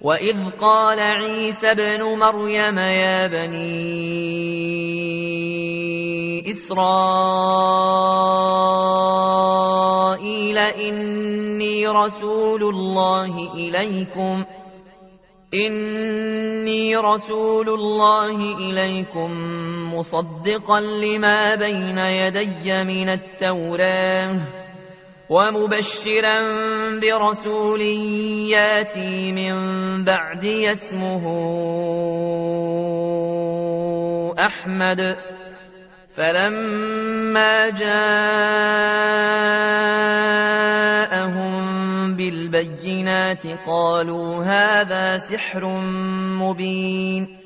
وإذ قال عيسى ابن مريم يا بني إسرائيل إني رسول الله إليكم إني رسول الله إليكم مصدقا لما بين يدي من التوراه ومبشرا برسول ياتي من بعد اسمه أحمد. فلما جاءهم بالبينات قالوا هذا سحر مبين.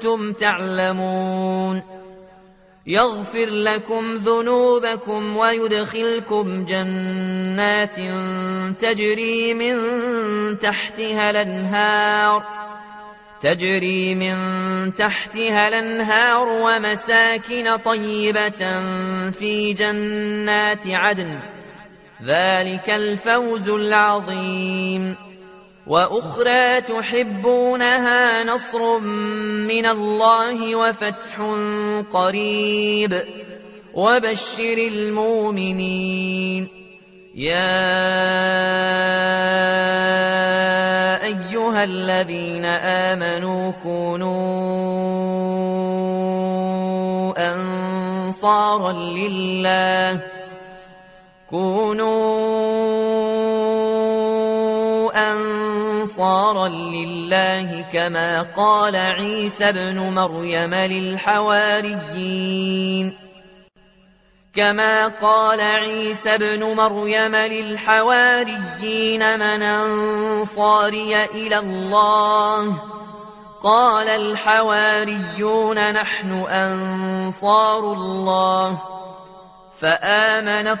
كنتم تعلمون. يغفر لكم ذنوبكم ويدخلكم جنات تجري من تحتها الأنهار تجري من تحتها الأنهار ومساكن طيبة في جنات عدن. ذلك الفوز العظيم. وأخرى تحبونها نصر من الله وفتح قريب. وبشر المؤمنين. يا أيها الذين آمنوا كونوا أنصارا لله. كونوا أنصارا لله كما قال عيسى ابن مريم للحواريين. كما قال عيسى ابن مريم للحواريين من أنصاري إلى الله؟ قال الحواريون نحن أنصار الله. فآمنت